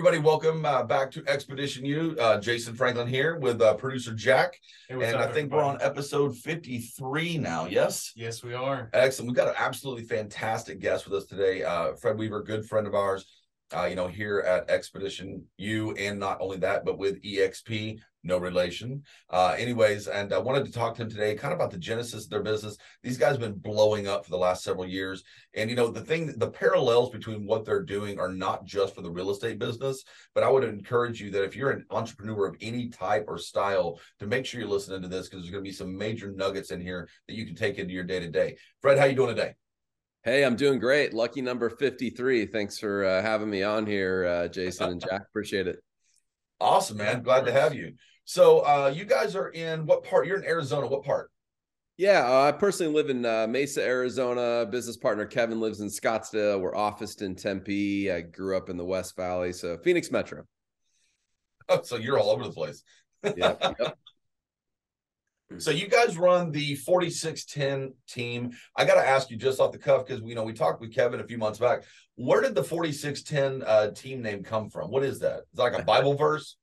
everybody. Welcome uh, back to Expedition U. Uh, Jason Franklin here with uh, producer Jack. Hey, and up, I think we're on episode 53 now. Yes? Yes, we are. Excellent. We've got an absolutely fantastic guest with us today. Uh, Fred Weaver, good friend of ours, uh, you know, here at Expedition U, and not only that, but with EXP, no relation. Uh, anyways, and I wanted to talk to him today kind of about the genesis of their business. These guys have been blowing up for the last several years. And, you know, the thing, the parallels between what they're doing are not just for the real estate business, but I would encourage you that if you're an entrepreneur of any type or style, to make sure you're listening to this because there's going to be some major nuggets in here that you can take into your day to day. Fred, how you doing today? Hey, I'm doing great. Lucky number 53. Thanks for uh, having me on here, uh, Jason and Jack. Appreciate it. Awesome, man. Glad to have you. So, uh, you guys are in what part? You're in Arizona. What part? Yeah, uh, I personally live in uh, Mesa, Arizona. Business partner Kevin lives in Scottsdale. We're officed in Tempe. I grew up in the West Valley, so Phoenix Metro. Oh, so you're all over the place. Yeah. yep. So you guys run the 4610 team. I got to ask you just off the cuff because you know we talked with Kevin a few months back. Where did the 4610 uh, team name come from? What is that? Is that like a Bible verse?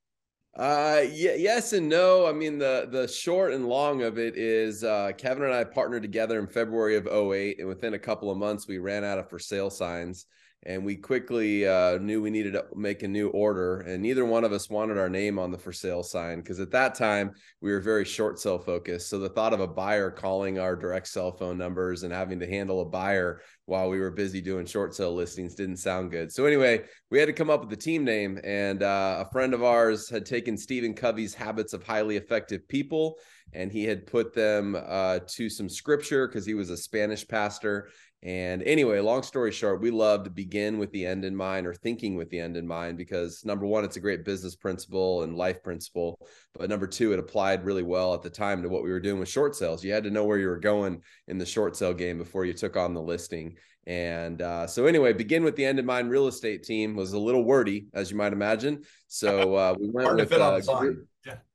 Uh yeah, yes and no. I mean the the short and long of it is uh Kevin and I partnered together in February of 08 and within a couple of months we ran out of for sale signs and we quickly uh, knew we needed to make a new order and neither one of us wanted our name on the for sale sign because at that time we were very short sale focused. So the thought of a buyer calling our direct cell phone numbers and having to handle a buyer while we were busy doing short sale listings didn't sound good. So anyway we had to come up with a team name and uh, a friend of ours had taken stephen covey's habits of highly effective people and he had put them uh, to some scripture because he was a spanish pastor and anyway, long story short, we love to begin with the end in mind or thinking with the end in mind because number one, it's a great business principle and life principle. But number two, it applied really well at the time to what we were doing with short sales. You had to know where you were going in the short sale game before you took on the listing. And uh, so, anyway, begin with the end in mind real estate team was a little wordy, as you might imagine. So uh, we went Hard with to fit on uh, group-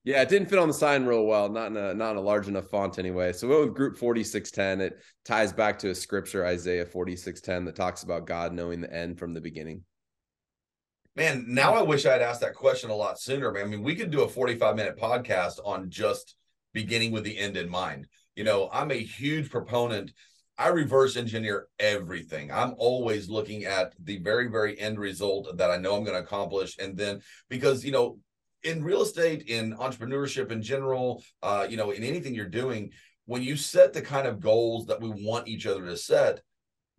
yeah, it didn't fit on the sign real well, not in a not in a large enough font anyway. So we went with group 4610. It ties back to a scripture, Isaiah 4610, that talks about God knowing the end from the beginning. Man, now I wish I'd asked that question a lot sooner. Man, I mean, we could do a 45 minute podcast on just beginning with the end in mind. You know, I'm a huge proponent. I reverse engineer everything. I'm always looking at the very, very end result that I know I'm going to accomplish. And then because, you know, in real estate, in entrepreneurship in general, uh, you know, in anything you're doing, when you set the kind of goals that we want each other to set,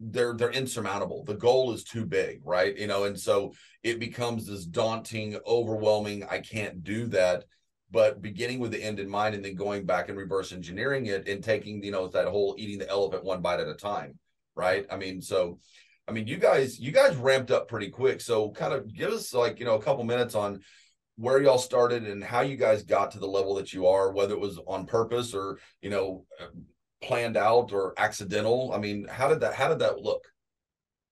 they're they're insurmountable. The goal is too big, right? You know, and so it becomes this daunting, overwhelming. I can't do that. But beginning with the end in mind and then going back and reverse engineering it and taking, you know, that whole eating the elephant one bite at a time, right? I mean, so I mean, you guys, you guys ramped up pretty quick. So kind of give us like, you know, a couple minutes on where y'all started and how you guys got to the level that you are, whether it was on purpose or, you know, planned out or accidental. I mean, how did that how did that look?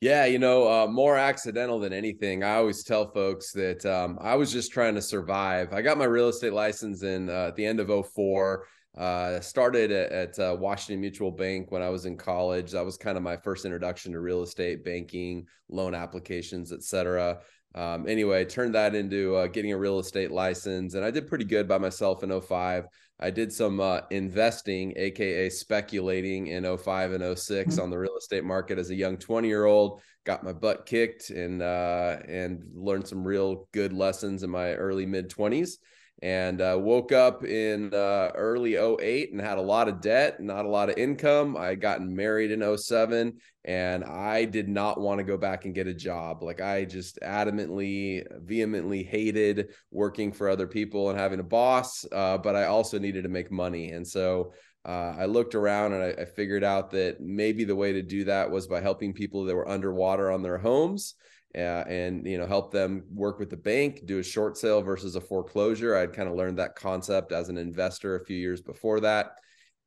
Yeah, you know, uh, more accidental than anything. I always tell folks that um, I was just trying to survive. I got my real estate license in uh, at the end of 04. Uh, started at, at uh, Washington Mutual Bank when I was in college. That was kind of my first introduction to real estate, banking, loan applications, et cetera. Um, anyway, turned that into uh, getting a real estate license, and I did pretty good by myself in 05. I did some uh, investing, aka speculating in 05 and 6 on the real estate market as a young 20 year old. Got my butt kicked and uh, and learned some real good lessons in my early mid 20s. And uh, woke up in uh, early 08 and had a lot of debt, not a lot of income. I had gotten married in 07 and I did not want to go back and get a job. Like I just adamantly, vehemently hated working for other people and having a boss, uh, but I also needed to make money. And so uh, I looked around and I, I, figured out that maybe the way to do that was by helping people that were underwater on their homes. Uh, and you know help them work with the bank do a short sale versus a foreclosure i'd kind of learned that concept as an investor a few years before that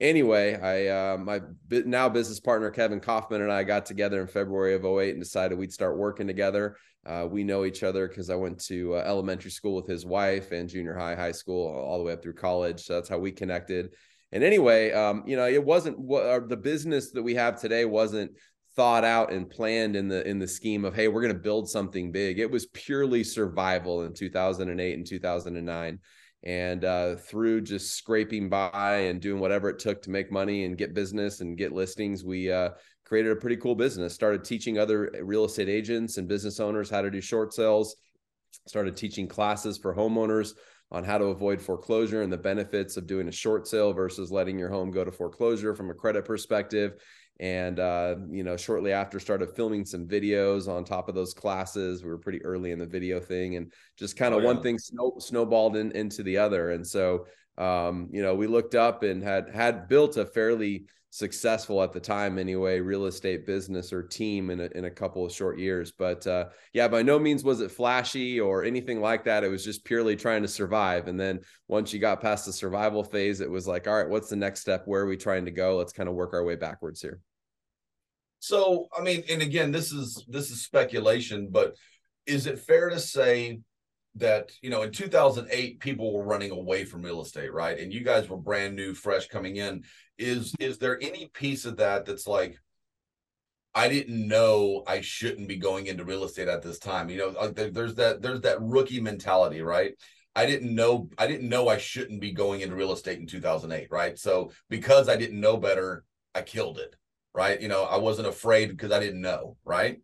anyway, I uh, my now business partner Kevin Kauffman and I got together in February of 08 and decided we'd start working together. Uh, we know each other because I went to uh, elementary school with his wife and junior high, high school, all the way up through college. So that's how we connected. And anyway, um, you know, it wasn't what the business that we have today wasn't thought out and planned in the in the scheme of hey we're going to build something big. It was purely survival in 2008 and 2009 and uh, through just scraping by and doing whatever it took to make money and get business and get listings we uh, created a pretty cool business. Started teaching other real estate agents and business owners how to do short sales. Started teaching classes for homeowners on how to avoid foreclosure and the benefits of doing a short sale versus letting your home go to foreclosure from a credit perspective and uh, you know shortly after started filming some videos on top of those classes we were pretty early in the video thing and just kind of oh, yeah. one thing snow, snowballed in, into the other and so um, you know we looked up and had had built a fairly successful at the time anyway real estate business or team in a, in a couple of short years. But uh, yeah by no means was it flashy or anything like that. It was just purely trying to survive. And then once you got past the survival phase it was like all right what's the next step? Where are we trying to go? Let's kind of work our way backwards here. So i mean and again this is this is speculation but is it fair to say that you know in 2008 people were running away from real estate right and you guys were brand new fresh coming in is is there any piece of that that's like I didn't know I shouldn't be going into real estate at this time. You know, uh, there's that there's that rookie mentality, right? I didn't know I didn't know I shouldn't be going into real estate in 2008, right? So because I didn't know better, I killed it, right? You know, I wasn't afraid because I didn't know, right?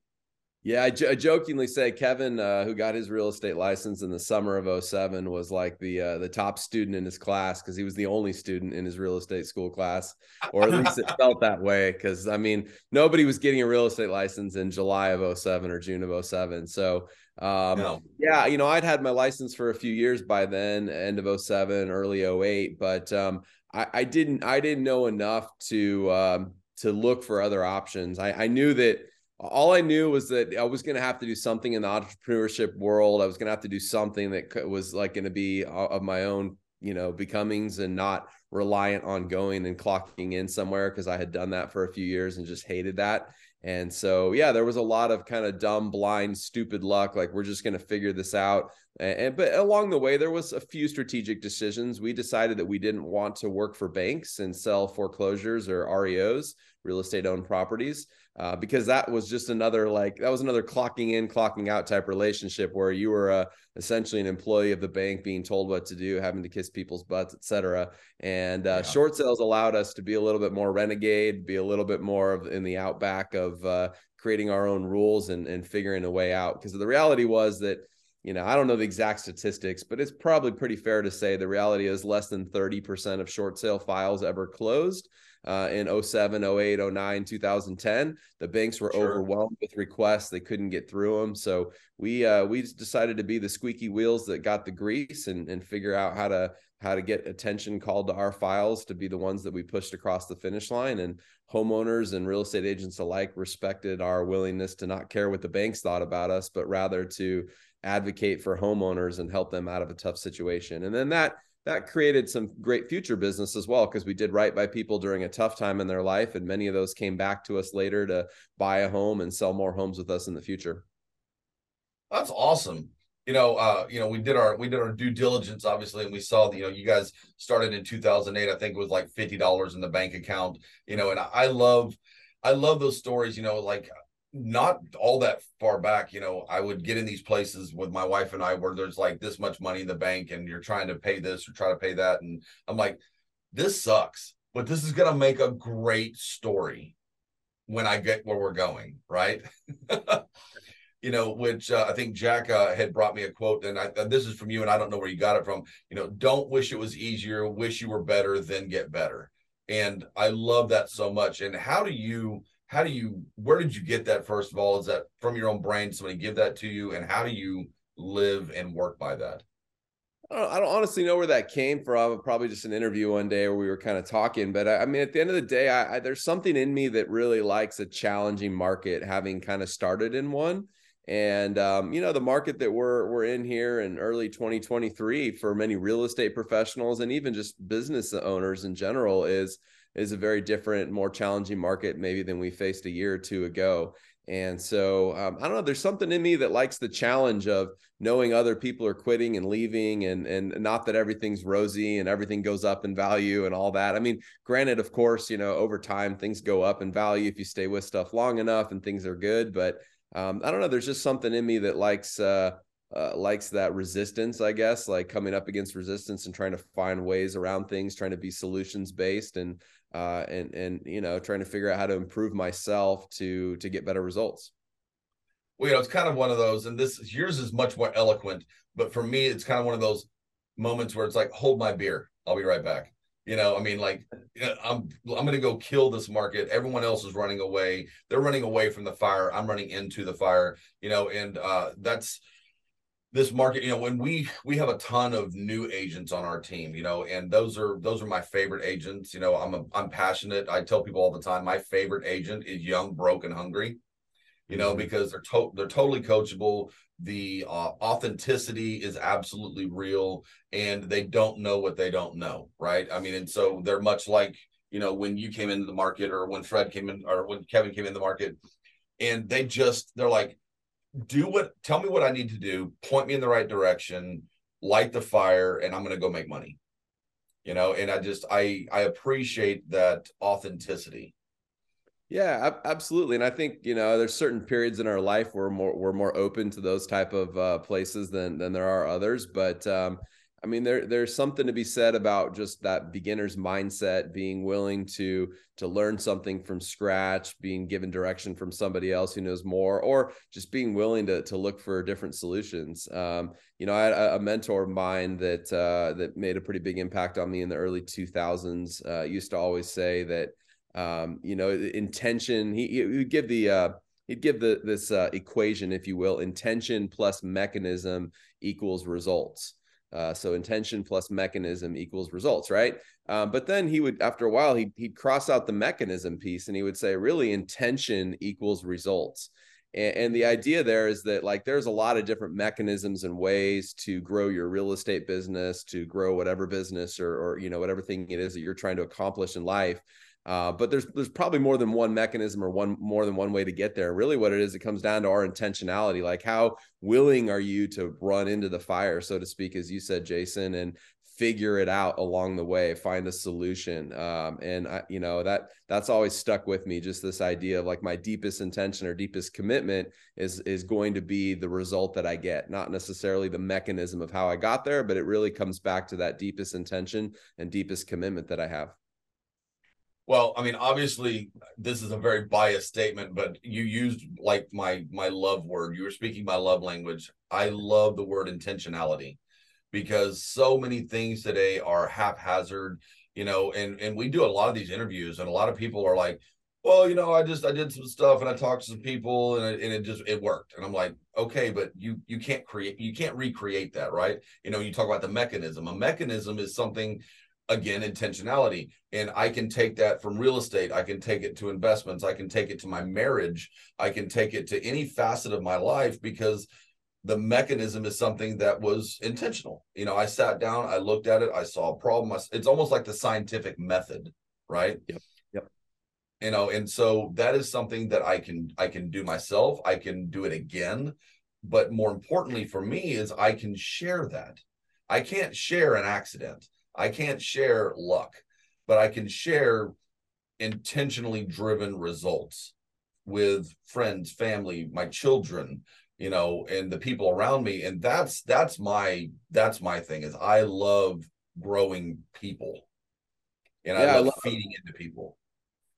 Yeah, I, j- I jokingly say Kevin, uh, who got his real estate license in the summer of 07, was like the uh, the top student in his class because he was the only student in his real estate school class, or at least it felt that way. Because I mean, nobody was getting a real estate license in July of 07 or June of 07. So um, no. yeah, you know, I'd had my license for a few years by then, end of 07, early 08, but um, I, I, didn't I didn't know enough to um, to look for other options. I, I knew that all I knew was that I was going to have to do something in the entrepreneurship world. I was going to have to do something that was like going to be uh, of my own, you know, becomings and not reliant on going and clocking in somewhere because I had done that for a few years and just hated that. And so, yeah, there was a lot of kind of dumb, blind, stupid luck. Like we're just going to figure this out. And, and, but along the way, there was a few strategic decisions. We decided that we didn't want to work for banks and sell foreclosures or REOs, real estate owned properties uh, because that was just another like that was another clocking in clocking out type relationship where you were uh, essentially an employee of the bank being told what to do having to kiss people's butts etc and uh, yeah. short sales allowed us to be a little bit more renegade be a little bit more of in the outback of uh, creating our own rules and, and figuring a way out. Because the reality was that you know, I don't know the exact statistics, but it's probably pretty fair to say the reality is less than 30% of short sale files ever closed uh, in 07, 08, 09, 2010. The banks were sure. overwhelmed with requests; they couldn't get through them. So we uh, we decided to be the squeaky wheels that got the grease and and figure out how to how to get attention called to our files to be the ones that we pushed across the finish line. And homeowners and real estate agents alike respected our willingness to not care what the banks thought about us, but rather to advocate for homeowners and help them out of a tough situation. And then that that created some great future business as well because we did right by people during a tough time in their life and many of those came back to us later to buy a home and sell more homes with us in the future. That's awesome. You know uh you know we did our we did our due diligence obviously and we saw that you know you guys started in 2008 i think it was like $50 in the bank account you know and i love i love those stories you know like not all that far back, you know, I would get in these places with my wife and I where there's like this much money in the bank and you're trying to pay this or try to pay that. And I'm like, this sucks, but this is going to make a great story when I get where we're going. Right. you know, which uh, I think Jack uh, had brought me a quote, and, I, and this is from you, and I don't know where you got it from. You know, don't wish it was easier, wish you were better, then get better. And I love that so much. And how do you, how do you where did you get that first of all? Is that from your own brain somebody give that to you? And how do you live and work by that? I don't, honestly know where that came from. Probably just an interview one day where we were kind of talking but I, I mean at the end of the day I, I, there's something in me that really likes a challenging market having kind of started in one. And um, you know the market that we're we're in here in early 2023 for many real estate professionals and even just business owners in general is is a very different, more challenging market maybe than we faced a year or two ago. And so um, I don't know. There's something in me that likes the challenge of knowing other people are quitting and leaving, and and not that everything's rosy and everything goes up in value and all that. I mean, granted, of course, you know, over time things go up in value if you stay with stuff long enough and things are good. But um, I don't know. There's just something in me that likes uh, uh, likes that resistance, I guess, like coming up against resistance and trying to find ways around things, trying to be solutions based and uh, and and you know trying to figure out how to improve myself to to get better results. Well, you know, it's kind of one of those, and this yours is much more eloquent, but for me, it's kind of one of those moments where it's like, hold my beer, I'll be right back. You know, I mean, like I'm I'm gonna go kill this market. Everyone else is running away. They're running away from the fire. I'm running into the fire. You know, and uh, that's this market you know when we we have a ton of new agents on our team you know and those are those are my favorite agents you know i'm a, i'm passionate. I tell people all the time my favorite agent is young broke and hungry you know mm-hmm. because they're to- they're totally coachable. The uh, authenticity is absolutely real and they don't know what they don't know right? I mean and so they're much like you know when you came into the market or when fred came in or when kevin came in the market and they just they're like do what tell me what I need to do, point me in the right direction, light the fire, and I'm gonna go make money. You know, and I just I I appreciate that authenticity. Yeah, absolutely. And I think, you know, there's certain periods in our life where we're more we're more open to those type of uh, places than than there are others. But um, I mean, there there's something to be said about just that beginner's mindset, being willing to to learn something from scratch, being given direction from somebody else who knows more, or just being willing to to look for different solutions. Um, you know, I had a mentor of mine that uh, that made a pretty big impact on me in the early 2000s. Uh, used to always say that, um, you know, intention. He, he would give the uh, he'd give the this uh, equation, if you will, intention plus mechanism equals results. Uh, so intention plus mechanism equals results, right? Um, but then he would, after a while, he'd, he'd cross out the mechanism piece and he would say, really, intention equals results. And, and the idea there is that, like, there's a lot of different mechanisms and ways to grow your real estate business, to grow whatever business or, or you know, whatever thing it is that you're trying to accomplish in life. Uh, but there's there's probably more than one mechanism or one more than one way to get there. Really, what it is, it comes down to our intentionality. Like, how willing are you to run into the fire, so to speak, as you said, Jason, and figure it out along the way, find a solution. Um, and I, you know that that's always stuck with me. Just this idea of like my deepest intention or deepest commitment is is going to be the result that I get, not necessarily the mechanism of how I got there, but it really comes back to that deepest intention and deepest commitment that I have. Well, I mean, obviously, this is a very biased statement, but you used like my my love word. You were speaking my love language. I love the word intentionality because so many things today are haphazard, you know, and and we do a lot of these interviews, and a lot of people are like, well, you know, I just I did some stuff and I talked to some people and it, and it just it worked. And I'm like, okay, but you you can't create you can't recreate that, right? You know, you talk about the mechanism. A mechanism is something again intentionality. And i can take that from real estate. I can take it to investments. I can take it to my marriage. I can take it to any facet of my life because the mechanism is something that was intentional. You know i sat down i looked at it i saw a problem. It's almost like the scientific method right? Yep yep. You know and so that is something that i can i can do myself. I can do it again. But more importantly for me is i can share that. I can't share an accident I can't share luck, but I can share intentionally driven results with friends, family, my children, you know, and the people around me. And that's that's my that's my thing is I love growing people. And yeah, I, love I love feeding into people.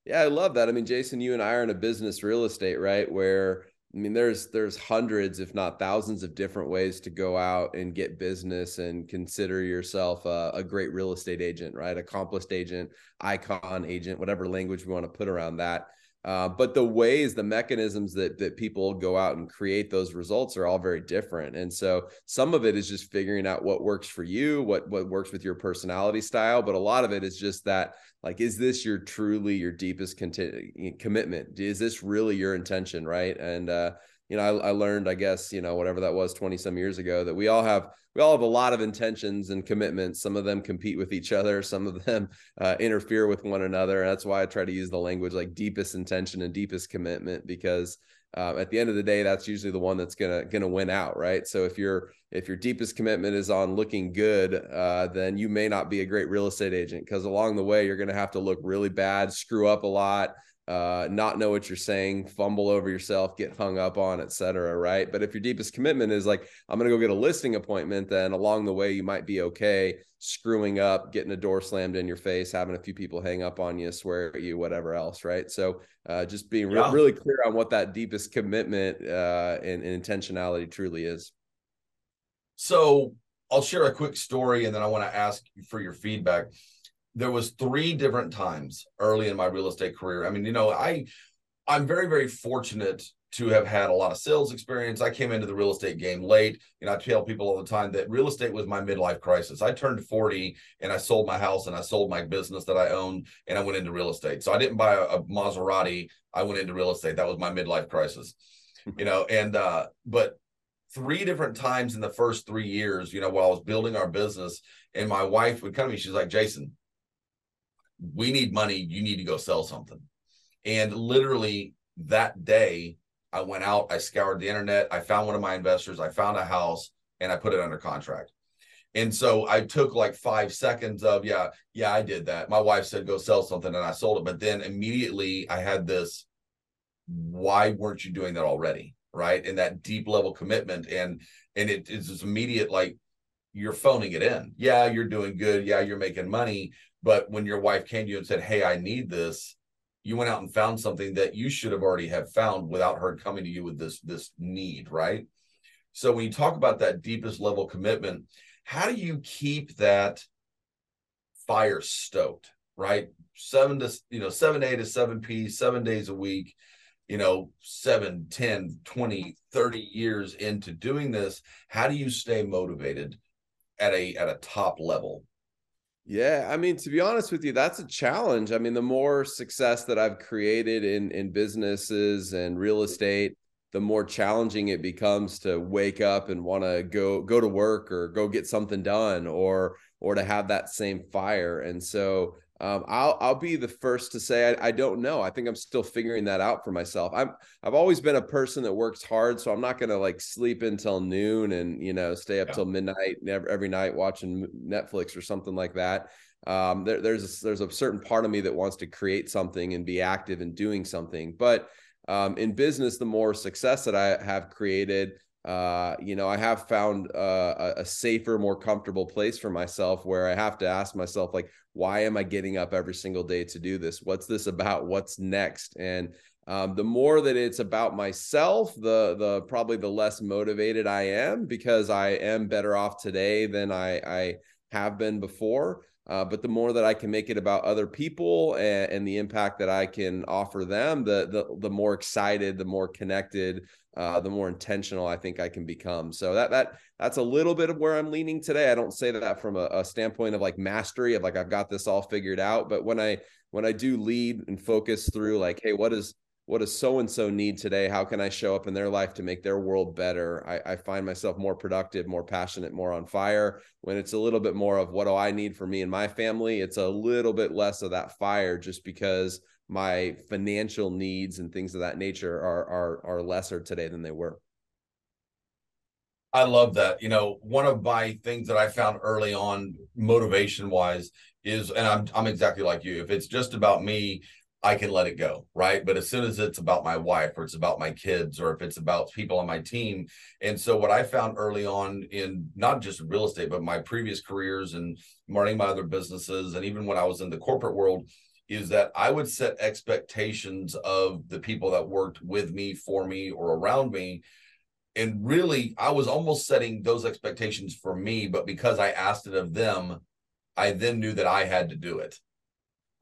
Yeah, I love that. I mean, Jason, you and I are in a business real estate, right? Where I mean, there's there's hundreds, if not thousands, of different ways to go out and get business and consider yourself a, a, great real estate agent, right? Accomplished agent, icon agent, whatever language we want to put around that. Uh, but the ways, the mechanisms that that people go out and create those results are all very different. And so some of it is just figuring out what works for you, what what works with your personality style. But a lot of it is just that, like, is this your truly your deepest conti- commitment? Is this really your intention, right? And uh, you know, I, I learned, I guess, you know, whatever that was 20 some years ago, that we all have, we all have a lot of intentions and commitments. Some of them compete with each other. Some of them uh, interfere with one another. And that's why I try to use the language like deepest intention and deepest commitment, because uh, at the end of the day, that's usually the one that's gonna gonna win out, right? So if your if your deepest commitment is on looking good, uh, then you may not be a great real estate agent because along the way you're gonna have to look really bad, screw up a lot, uh, not know what you're saying, fumble over yourself, get hung up on, etc. Right. But if your deepest commitment is like, I'm going to go get a listing appointment, then along the way, you might be okay screwing up, getting a door slammed in your face, having a few people hang up on you, swear at you, whatever else. Right. So uh, just being re- yeah. really clear on what that deepest commitment uh, and, and intentionality truly is. So I'll share a quick story and then I want to ask for your feedback there was three different times early in my real estate career. I mean, you know, I I'm very very fortunate to have had a lot of sales experience. I came into the real estate game late. You know, I tell people all the time that real estate was my midlife crisis. I turned 40 and I sold my house and I sold my business that I owned and I went into real estate. So I didn't buy a, a Maserati. I went into real estate. That was my midlife crisis. you know, and uh, but three different times in the first three years, you know, while I was building our business, and my wife would come to me, she's like, Jason, we need money. You need to go sell something. And literally that day, I went out, I scoured the internet, I found one of my investors, I found a house, and I put it under contract. And so I took like five seconds of, yeah, yeah, I did that. My wife said, go sell something, and I sold it. But then immediately I had this, why weren't you doing that already? Right. And that deep level commitment. And and it is this immediate like you're phoning it in. Yeah, you're doing good. Yeah, you're making money. But when your wife came to you and said, Hey, I need this, you went out and found something that you should have already have found without her coming to you with this this need, right? So when you talk about that deepest level commitment, how do you keep that fire stoked, right? Seven to you know, seven A to seven P, seven days a week, you know, seven, 10, 20, 30 years into doing this. How do you stay motivated at a at a top level? Yeah, I mean, to be honest with you, that's a challenge. I mean, the more success that I've created in in businesses and real estate, the more challenging it becomes to wake up and want to go go to work or go get something done or or to have that same fire. And so um, I'll I'll be the first to say I, I, don't know. I think I'm still figuring that out for myself. I'm I've always been a person that works hard, so I'm not gonna like sleep until noon and you know stay up yeah. till midnight every, every night watching Netflix or something like that. Um, there, there's a, there's a certain part of me that wants to create something and be active in doing something, but um, in business, the more success that I have created, uh, you know, I have found uh, a, safer, more comfortable place for myself where I have to ask myself, like, why am I getting up every single day to do this? What's this about? What's next? And um, the more that it's about myself, the the probably the less motivated I am because I am better off today than I I have been before. Uh, but the more that I can make it about other people and, and, the impact that I can offer them, the the the more excited, the more connected, uh, the more intentional I think I can become. So that that that's a little bit of where I'm leaning today. I don't say that from a, a standpoint of like mastery of like I've got this all figured out, but when I when I do lead and focus through like, hey, what is what does so and so need today? How can I show up in their life to make their world better? I, I, find myself more productive, more passionate, more on fire. When it's a little bit more of what do I need for me and my family, it's a little bit less of that fire just because my financial needs and things of that nature are are are lesser today than they were. I love that. You know, one of my things that I found early on, motivation wise, is, and I'm I'm exactly like you. If it's just about me, I can let it go, right? But as soon as it's about my wife or it's about my kids or if it's about people on my team. And so what I found early on in not just real estate, but my previous careers and running my other businesses and even when I was in the corporate world is that I would set expectations of the people that worked with me, for me, or around me. And really, I was almost setting those expectations for me, but because I asked it of them, I then knew that I had to do it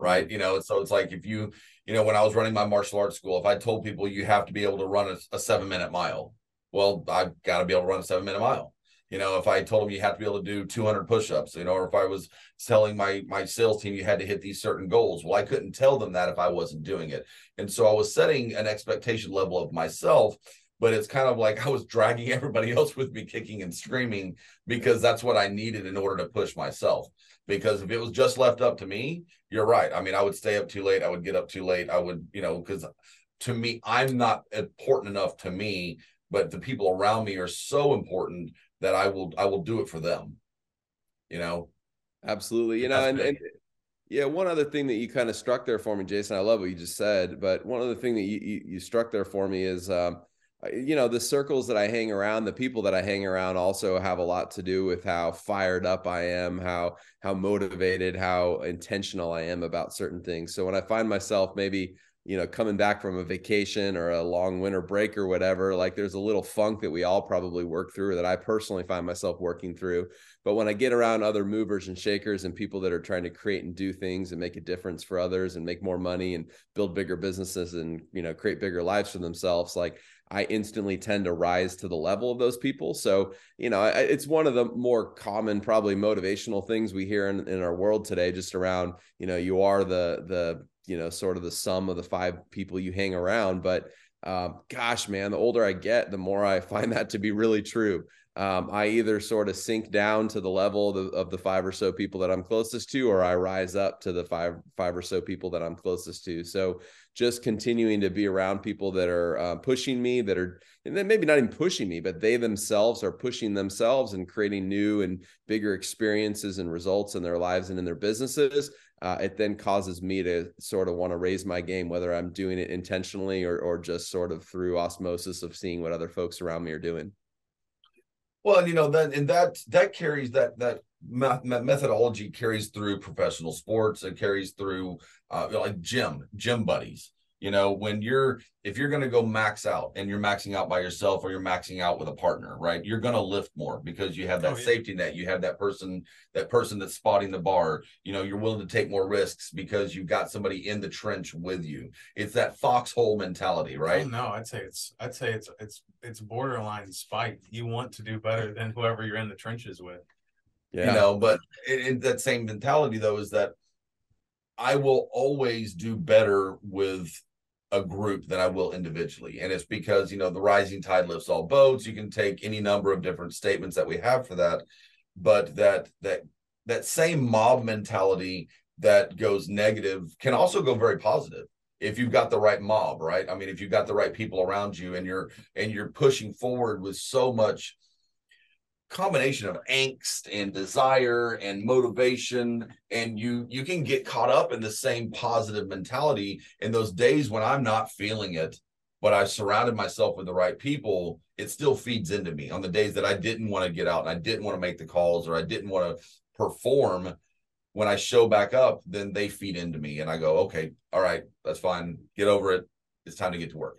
right? You know, so it's like if you, you know, when I was running my martial arts school, if I told people you have to be able to run a, a seven minute mile, well, I've got to be able to run a seven minute mile. You know, if I told them you have to be able to do 200 push-ups, you know, or if I was telling my my sales team you had to hit these certain goals, well, I couldn't tell them that if I wasn't doing it. And so I was setting an expectation level of myself, but it's kind of like I was dragging everybody else with me, kicking and screaming because that's what I needed in order to push myself because if it was just left up to me, you're right. I mean, I would stay up too late. I would get up too late. I would, you know, because to me, I'm not important enough to me, but the people around me are so important that I will I will do it for them. You know, absolutely. You know, and, and yeah, one other thing that you kind of struck there for me, Jason. I love what you just said, but one other thing that you you, you struck there for me is. Um, you know the circles that i hang around the people that i hang around also have a lot to do with how fired up i am how how motivated how intentional i am about certain things so when i find myself maybe you know coming back from a vacation or a long winter break or whatever like there's a little funk that we all probably work through that i personally find myself working through but when i get around other movers and shakers and people that are trying to create and do things and make a difference for others and make more money and build bigger businesses and you know create bigger lives for themselves like I instantly tend to rise to the level of those people. So, you know, it's one of the more common, probably motivational things we hear in, in our world today, just around, you know, you are the, the, you know, sort of the sum of the five people you hang around. But um, gosh, man, the older I get, the more I find that to be really true. Um, I either sort of sink down to the level of the, of the, five or so people that I'm closest to, or I rise up to the five five or so people that I'm closest to. So just continuing to be around people that are uh, pushing me, that are, and then maybe not even pushing me, but they themselves are pushing themselves and creating new and bigger experiences and results in their lives and in their businesses. Uh, it then causes me to sort of want to raise my game, whether I'm doing it intentionally or, or just sort of through osmosis of seeing what other folks around me are doing. Well, you know, then and that that carries that that methodology carries through professional sports. It carries through uh, like gym, gym buddies. You know, when you're if you're going to go max out and you're maxing out by yourself or you're maxing out with a partner, right? You're going to lift more because you have that oh, yeah. safety net. You have that person, that person that's spotting the bar. You know, you're willing to take more risks because you've got somebody in the trench with you. It's that foxhole mentality, right? Oh, no, I'd say it's I'd say it's it's it's borderline spite. You want to do better than whoever you're in the trenches with. Yeah. You know, but in, in that same mentality though is that I will always do better with a group than I will individually. And it's because, you know, the rising tide lifts all boats. You can take any number of different statements that we have for that. But that that that same mob mentality that goes negative can also go very positive if you've got the right mob, right? I mean, if you've got the right people around you and you're and you're pushing forward with so much combination of angst and desire and motivation and you you can get caught up in the same positive mentality in those days when i'm not feeling it but i've surrounded myself with the right people it still feeds into me. On the days that i didn't want to get out and i didn't want to make the calls or i didn't want to perform when i show back up then they feed into me and i go okay all right that's fine. Get over it. It's time to get to work.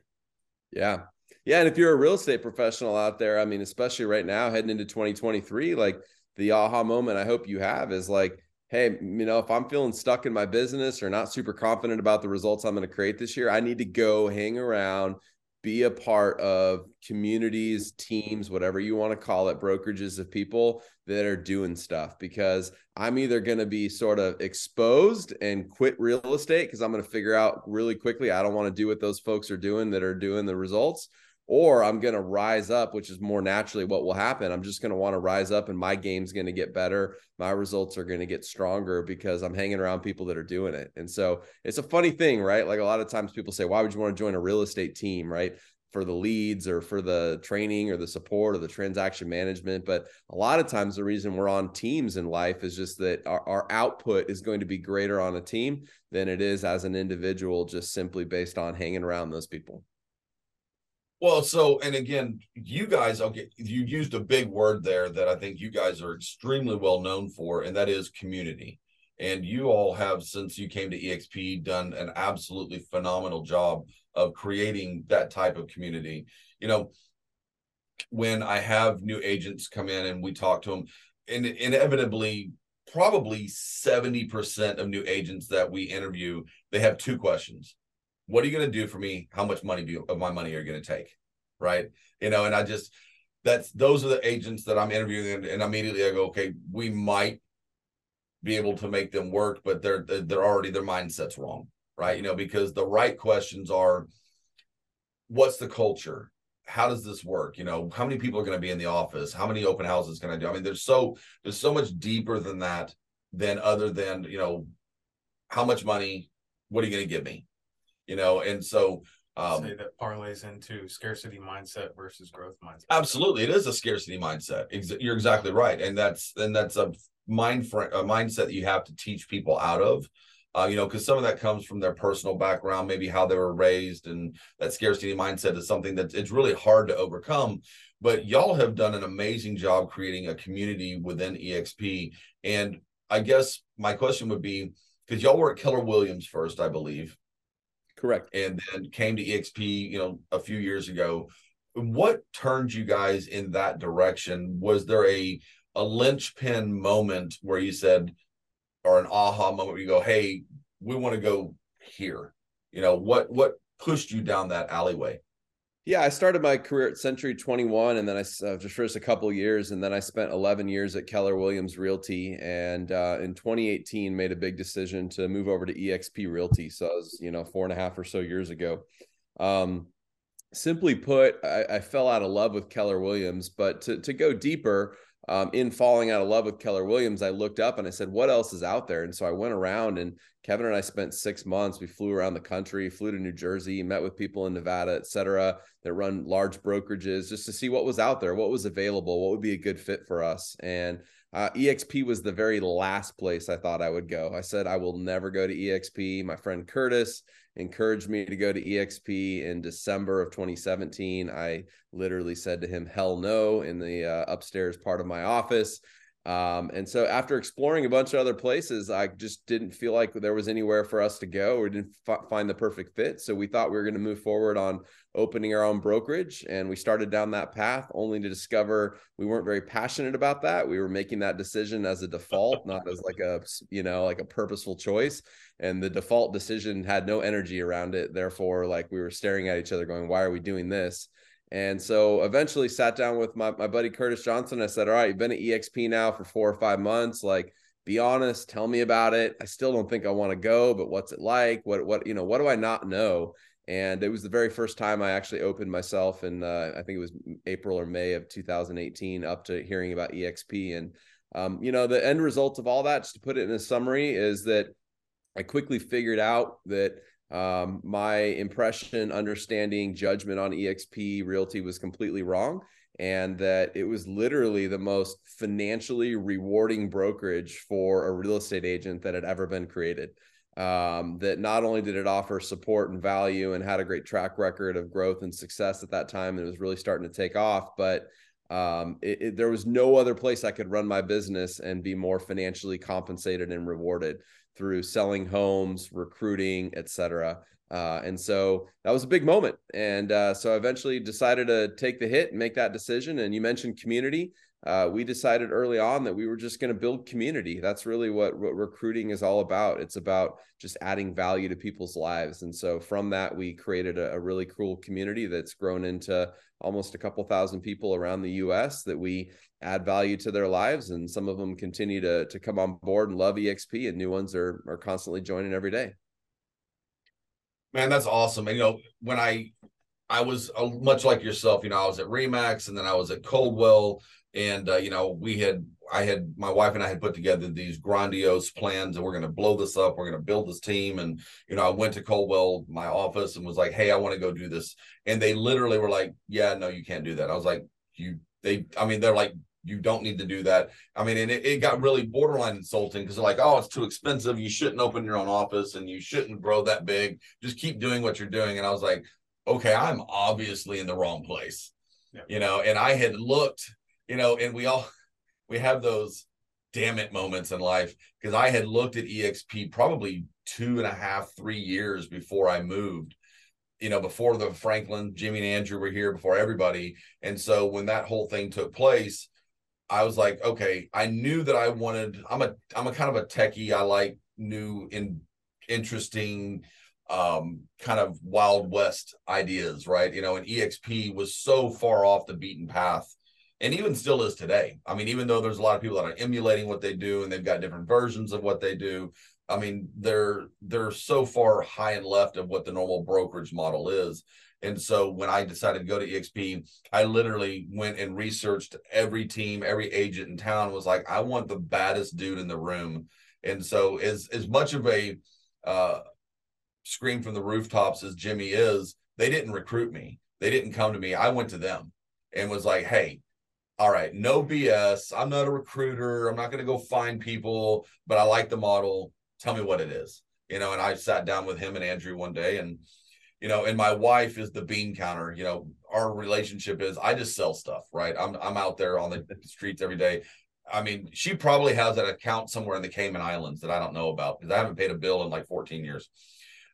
Yeah yeah, and if you're a real estate professional out there, I mean, especially right now heading into 2023, like the aha moment I hope you have is like, hey, you know, if I'm feeling stuck in my business or not super confident about the results I'm going to create this year, I need to go hang around, be a part of communities, teams, whatever you want to call it, brokerages of people that are doing stuff because I'm either going to be sort of exposed and quit real estate because I'm going to figure out really quickly I don't want to do what those folks are doing that are doing the results or I'm going to rise up, which is more naturally what will happen. I'm just going to want to rise up and my game's going to get better. My results are going to get stronger because I'm hanging around people that are doing it. And so it's a funny thing, right? Like a lot of times people say, why would you want to join a real estate team, right? For the leads or for the training or the support or the transaction management. But a lot of times the reason we're on teams in life is just that our, our output is going to be greater on a team than it is as an individual, just simply based on hanging around those people. Well, so and again, you guys, okay, you used a big word there that I think you guys are extremely well known for, and that is community. And you all have, since you came to EXP, done an absolutely phenomenal job of creating that type of community. You know, when I have new agents come in and we talk to them, and inevitably, probably 70% of new agents that we interview, they have two questions what are you going to do for me? How much money do you, of my money are you going to take? Right. You know, and I just, that's, those are the agents that I'm interviewing. And, and immediately I go, okay, we might be able to make them work, but they're, they're already, their mindset's wrong. Right. You know, because the right questions are, what's the culture? How does this work? You know, how many people are going to be in the office? How many open houses can I do? I mean, there's so, there's so much deeper than that, than other than, you know, how much money, what are you going to give me? You know and so Um, say that parlays into scarcity mindset versus growth mindset. Absolutely, it is a scarcity mindset. You're exactly right, and that's and that's a mind fr- a mindset that you have to teach people out of. Uh, you know, because some of that comes from their personal background, maybe how they were raised, and that scarcity mindset is something that it's really hard to overcome. But y'all have done an amazing job creating a community within EXP, and I guess my question would be because y'all were at Keller Williams first, I believe, Correct. and then came to exp you know a few years ago. What turned you guys in that direction? Was there a a linchpin moment where you said or an aha moment where you go hey we want to go here. You know what what pushed you down that alleyway Yeah, I started my career at Century 21, and then I uh, just first a couple years, and then I spent 11 years at Keller Williams Realty, and uh, in 2018 made a big decision to move over to EXP Realty. So I was, you know, four and a half or so years ago. Um, simply put, I, I fell out of love with Keller Williams, but to to go deeper, um, in falling out of love with Keller Williams, I looked up and I said, "What else is out there?" And so I went around, and Kevin and I spent six months. We flew around the country, flew to New Jersey, met with people in Nevada, et cetera, that run large brokerages, just to see what was out there, what was available, what would be a good fit for us. And uh, EXP was the very last place I thought I would go. I said I will never go to EXP. My friend Curtis encouraged me to go to EXP in December of 2017. I literally said to him, hell no, in the uh, upstairs part of my office. Um, and so after exploring a bunch of other places, I just didn't feel like there was anywhere for us to go or didn't f- find the perfect fit. So we thought we were going to move forward on opening our own brokerage. And we started down that path only to discover we weren't very passionate about that. We were making that decision as a default, not as like a, you know, like a purposeful choice. And the default decision had no energy around it. Therefore, like we were staring at each other going, why are we doing this? And so eventually sat down with my, my buddy Curtis Johnson. I said, All right, you've been at EXP now for four or five months. Like, be honest, tell me about it. I still don't think I want to go, but what's it like? What, what, you know, what do I not know? And it was the very first time I actually opened myself in, uh, I think it was April or May of 2018, up to hearing about EXP. And, um, you know, the end result of all that, just to put it in a summary, is that I quickly figured out that um, my impression, understanding, judgment on EXP Realty was completely wrong, and that it was literally the most financially rewarding brokerage for a real estate agent that had ever been created. Um, that not only did it offer support and value and had a great track record of growth and success at that time, and it was really starting to take off, but um, it, it, there was no other place I could run my business and be more financially compensated and rewarded through selling homes, recruiting, etc. Uh, and so that was a big moment. And uh, so I eventually decided to take the hit and make that decision. And you mentioned community. Uh, we decided early on that we were just going to build community. That's really what, what recruiting is all about. It's about just adding value to people's lives. And so from that, we created a, a really cool community that's grown into almost a couple thousand people around the US that we add value to their lives. And some of them continue to, to come on board and love EXP, and new ones are, are constantly joining every day. Man, that's awesome. And you know, when I I was uh, much like yourself, you know, I was at Remax and then I was at Coldwell and uh, you know, we had I had my wife and I had put together these grandiose plans and we're going to blow this up, we're going to build this team and you know, I went to Coldwell my office and was like, "Hey, I want to go do this." And they literally were like, "Yeah, no, you can't do that." I was like, "You they I mean, they're like you don't need to do that. I mean, and it, it got really borderline insulting because they're like, oh, it's too expensive. You shouldn't open your own office and you shouldn't grow that big. Just keep doing what you're doing. And I was like, okay, I'm obviously in the wrong place, Yeah. you know, and I had looked, you know, and we all, we have those damn it moments in life because I had looked at EXP probably two and a half, three years before I moved you know, before the Franklin, Jimmy and Andrew were here, before everybody. And so when that whole thing took place, I was like, okay, I knew that I wanted. I'm a I'm a kind of a techie. I like new and interesting, um, kind of wild west ideas, right? You know, and EXP was so far off the beaten path, and even still is today. I mean, even though there's a lot of people that are emulating what they do, and they've got different versions of what they do. I mean, they're they're so far high and left of what the normal brokerage model is. And so when I decided to go to EXP, I literally went and researched every team, every agent in town was like, I want the baddest dude in the room. And so as as much of a uh scream from the rooftops as Jimmy is, they didn't recruit me. They didn't come to me. I went to them and was like, hey, all right, no BS. I'm not a recruiter. I'm not going to go find people, but I like the model. Tell me what it is. You know, and I sat down with him and Andrew one day and you know, and my wife is the bean counter. You know, our relationship is I just sell stuff, right? I'm I'm out there on the streets every day. I mean, she probably has an account somewhere in the Cayman Islands that I don't know about because I haven't paid a bill in like 14 years.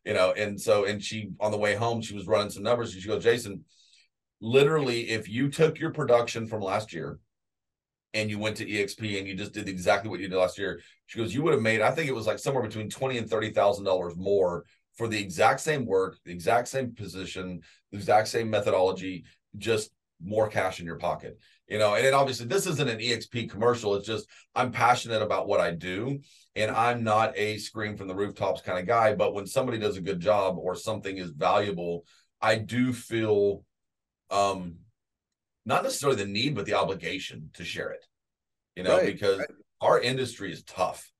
You know, and so and she on the way home, she was running some numbers and she goes, Jason, literally, if you took your production from last year and you went to EXP and you just did exactly what you did last year, she goes, you would have made, I think it was like somewhere between twenty and thirty thousand dollars more for the exact same work, the exact same position, the exact same methodology, just more cash in your pocket. You know, and then obviously this isn't an EXP commercial. It's just I'm passionate about what I do. And I'm not a scream from the rooftops kind of guy. But when somebody does a good job or something is valuable, I do feel um not necessarily the need, but the obligation to share it. You know, right, because right. our industry is tough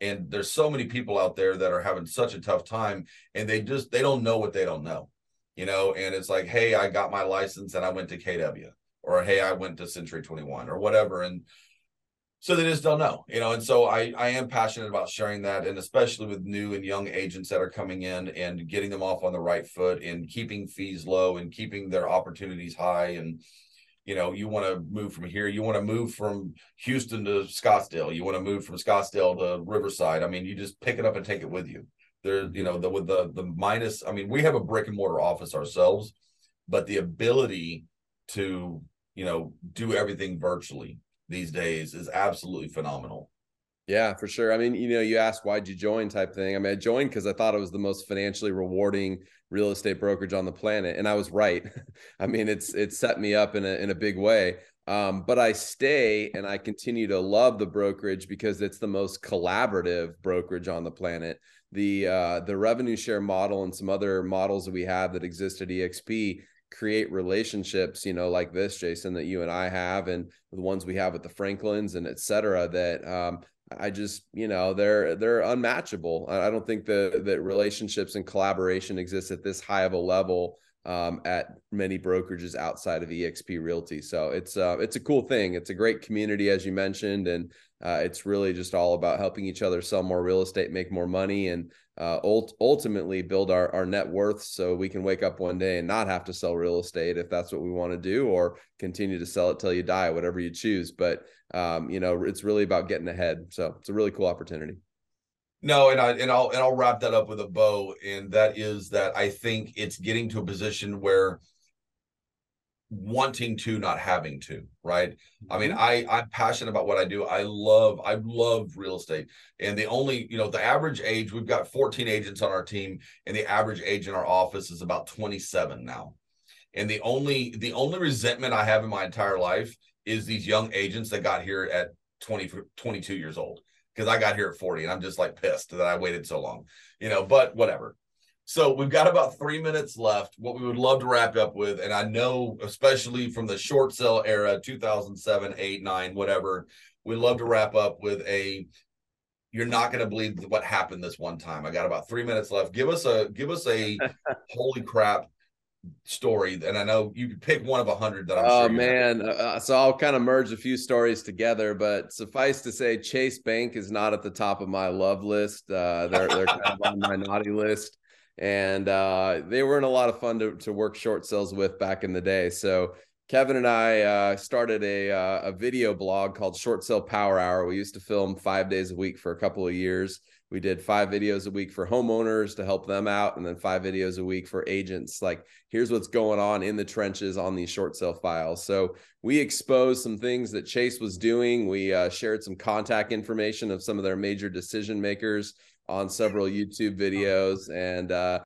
and there's so many people out there that are having such a tough time and they just they don't know what they don't know you know and it's like hey i got my license and i went to kw or hey i went to century 21 or whatever. And so they just don't know you know and so i i am passionate about sharing that. And especially with new and young agents that are coming in and getting them off on the right foot and keeping fees low and keeping their opportunities high. And you know you want to move from here. You want to move from houston to scottsdale. You want to move from scottsdale to riverside. I mean you just pick it up and take it with you there you know the with the the minus i mean we have a brick and mortar office ourselves but the ability to you know do everything virtually these days is absolutely phenomenal yeah, for sure. I mean, you know, you asked why'd you join type thing. I mean, I joined because I thought it was the most financially rewarding real estate brokerage on the planet, and I was right. I mean, it's it set me up in a in a big way. Um, but I stay and I continue to love the brokerage because it's the most collaborative brokerage on the planet. The uh, the revenue share model and some other models that we have that exist at EXP create relationships, you know, like this, Jason, that you and I have, and the ones we have with the Franklins and et cetera, that um, I just, you know, they're they're unmatchable. I don't think the that relationships and collaboration exists at this high of a level um, at many brokerages outside of EXP Realty. So it's uh, it's a cool thing. It's a great community, as you mentioned, and uh, it's really just all about helping each other sell more real estate, make more money, and uh, ult- ultimately build our, our net worth so we can wake up one day and not have to sell real estate if that's what we want to do or continue to sell it till you die whatever you choose but um, you know it's really about getting ahead so it's a really cool opportunity no and i and i'll and i'll wrap that up with a bow and that is that i think it's getting to a position where wanting to not having to right mm-hmm. i mean mm-hmm. i i'm passionate about what i do i love i love real estate and the only you know the average age we've got 14 agents on our team and the average age in our office is about 27 now and the only the only resentment i have in my entire life is these young agents that got here at 20 22 years old because i got here at 40 and i'm just like pissed that i waited so long you know but whatever so we've got about three minutes left. What we would love to wrap up with, and I know, especially from the short sale era, 2007, 8, 9, whatever, we'd love to wrap up with a you're not going to believe what happened this one time. I got about three minutes left. Give us a give us a holy crap story, and I know you could pick one of a hundred that I'm. Oh sure man, uh, uh, so I'll kind of merge a few stories together, but suffice to say, Chase Bank is not at the top of my love list. Uh, they're they're kind of on my naughty list and uh, they weren't a lot of fun to, to work short sales with back in the day. So Kevin and I uh, started a uh, a video blog called Short Sale Power Hour. We used to film five days a week for a couple of years. We did five videos a week for homeowners to help them out, and then five videos a week for agents. Like, here's what's going on in the trenches on these short sale files. So we exposed some things that Chase was doing. We uh, shared some contact information of some of their major decision makers on several YouTube videos, and uh,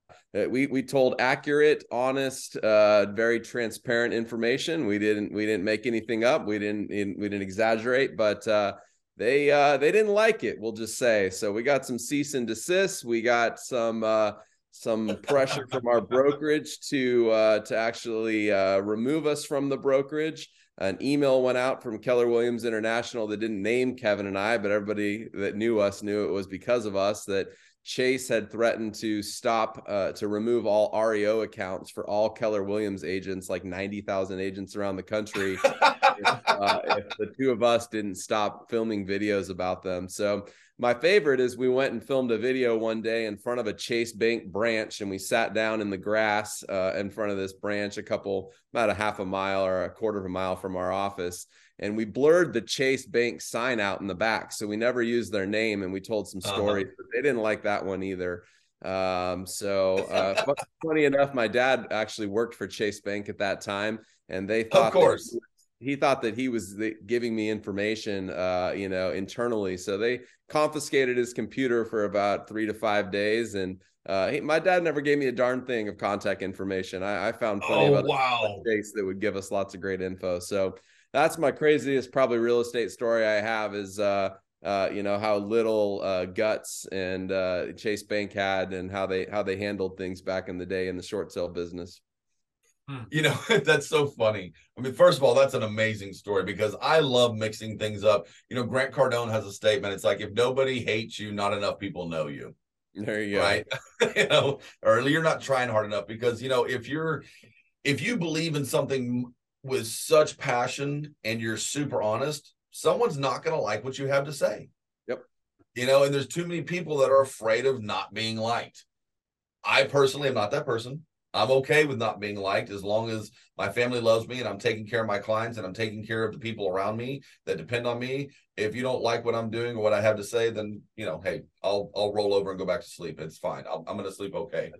we we told accurate, honest, uh, very transparent information. We didn't we didn't make anything up. We didn't we didn't exaggerate, but uh, they uh, they didn't like it. We'll just say so. We got some cease and desist. We got some uh, some pressure from our brokerage to uh, to actually uh, remove us from the brokerage an email went out from Keller Williams International that didn't name Kevin and I, but everybody that knew us knew it was because of us that Chase had threatened to stop uh, to remove all REO accounts for all Keller Williams agents, like ninety thousand agents around the country, if, uh, if the two of us didn't stop filming videos about them. So my favorite is we went and filmed a video one day in front of a Chase Bank branch, and we sat down in the grass uh, in front of this branch, a couple about a half a mile or a quarter of a mile from our office, and we blurred the Chase Bank sign out in the back, so we never used their name, and we told some uh-huh. stories, uh-huh. but they didn't like that one either. Um, so uh, funny enough, my dad actually worked for Chase Bank at that time, and they thought, of course, he thought that he was the, giving me information, uh, you know, internally. So they confiscated his computer for about three to five days, and uh, he, my dad never gave me a darn thing of contact information. I, I found plenty oh, of wow. mistakes that would give us lots of great info. So that's my craziest, probably real estate story I have is, uh, uh, you know, how little uh, guts and uh, Chase Bank had, and how they how they handled things back in the day in the short sale business. Hmm. You know, that's so funny. I mean, first of all, that's an amazing story because I love mixing things up. You know, Grant Cardone has a statement. It's like, if nobody hates you, not enough people know you. There you right? go. you know, or you're not trying hard enough because, you know, if you're, if you believe in something with such passion and you're super honest, someone's not going to like what you have to say. Yep. You know, and there's too many people that are afraid of not being liked. I personally am not that person. I'm okay with not being liked as long as my family loves me and I'm taking care of my clients and I'm taking care of the people around me that depend on me. If you don't like what I'm doing or what I have to say, then you know, hey, I'll I'll roll over and go back to sleep. It's fine. i am going to sleep okay.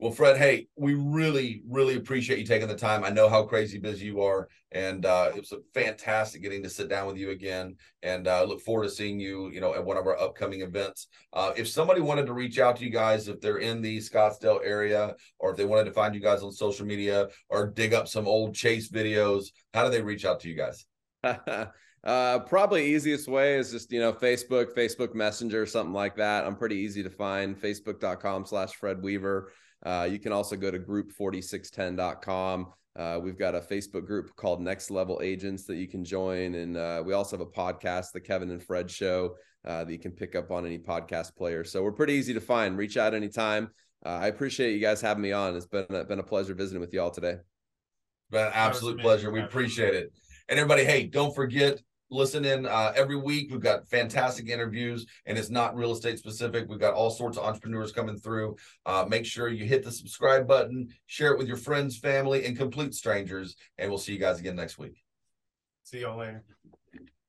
Well, Fred, hey, we really, really appreciate you taking the time. I know how crazy busy you are, and uh, it was a fantastic getting to sit down with you again. And uh, look forward to seeing you, you know, at one of our upcoming events. Uh, if somebody wanted to reach out to you guys, if they're in the Scottsdale area, or if they wanted to find you guys on social media, or dig up some old Chase videos, how do they reach out to you guys? Uh, probably easiest way is just you know Facebook, Facebook Messenger, something like that. I'm pretty easy to find. Facebook.com slash Fred Weaver. Uh, you can also go to group4610.com. Uh, we've got a Facebook group called Next Level Agents that you can join. And uh, we also have a podcast, The Kevin and Fred Show, uh, that you can pick up on any podcast player. So we're pretty easy to find. Reach out anytime. Uh, I appreciate you guys having me on. It's been a, been a pleasure visiting with you all today. Been an absolute pleasure. We appreciate it. And everybody, hey, don't forget listen in uh, every week. We've got fantastic interviews, and it's not real estate specific. We've got all sorts of entrepreneurs coming through. Uh, make sure you hit the subscribe button, share it with your friends, family, and complete strangers. And we'll see you guys again next week. See y'all later.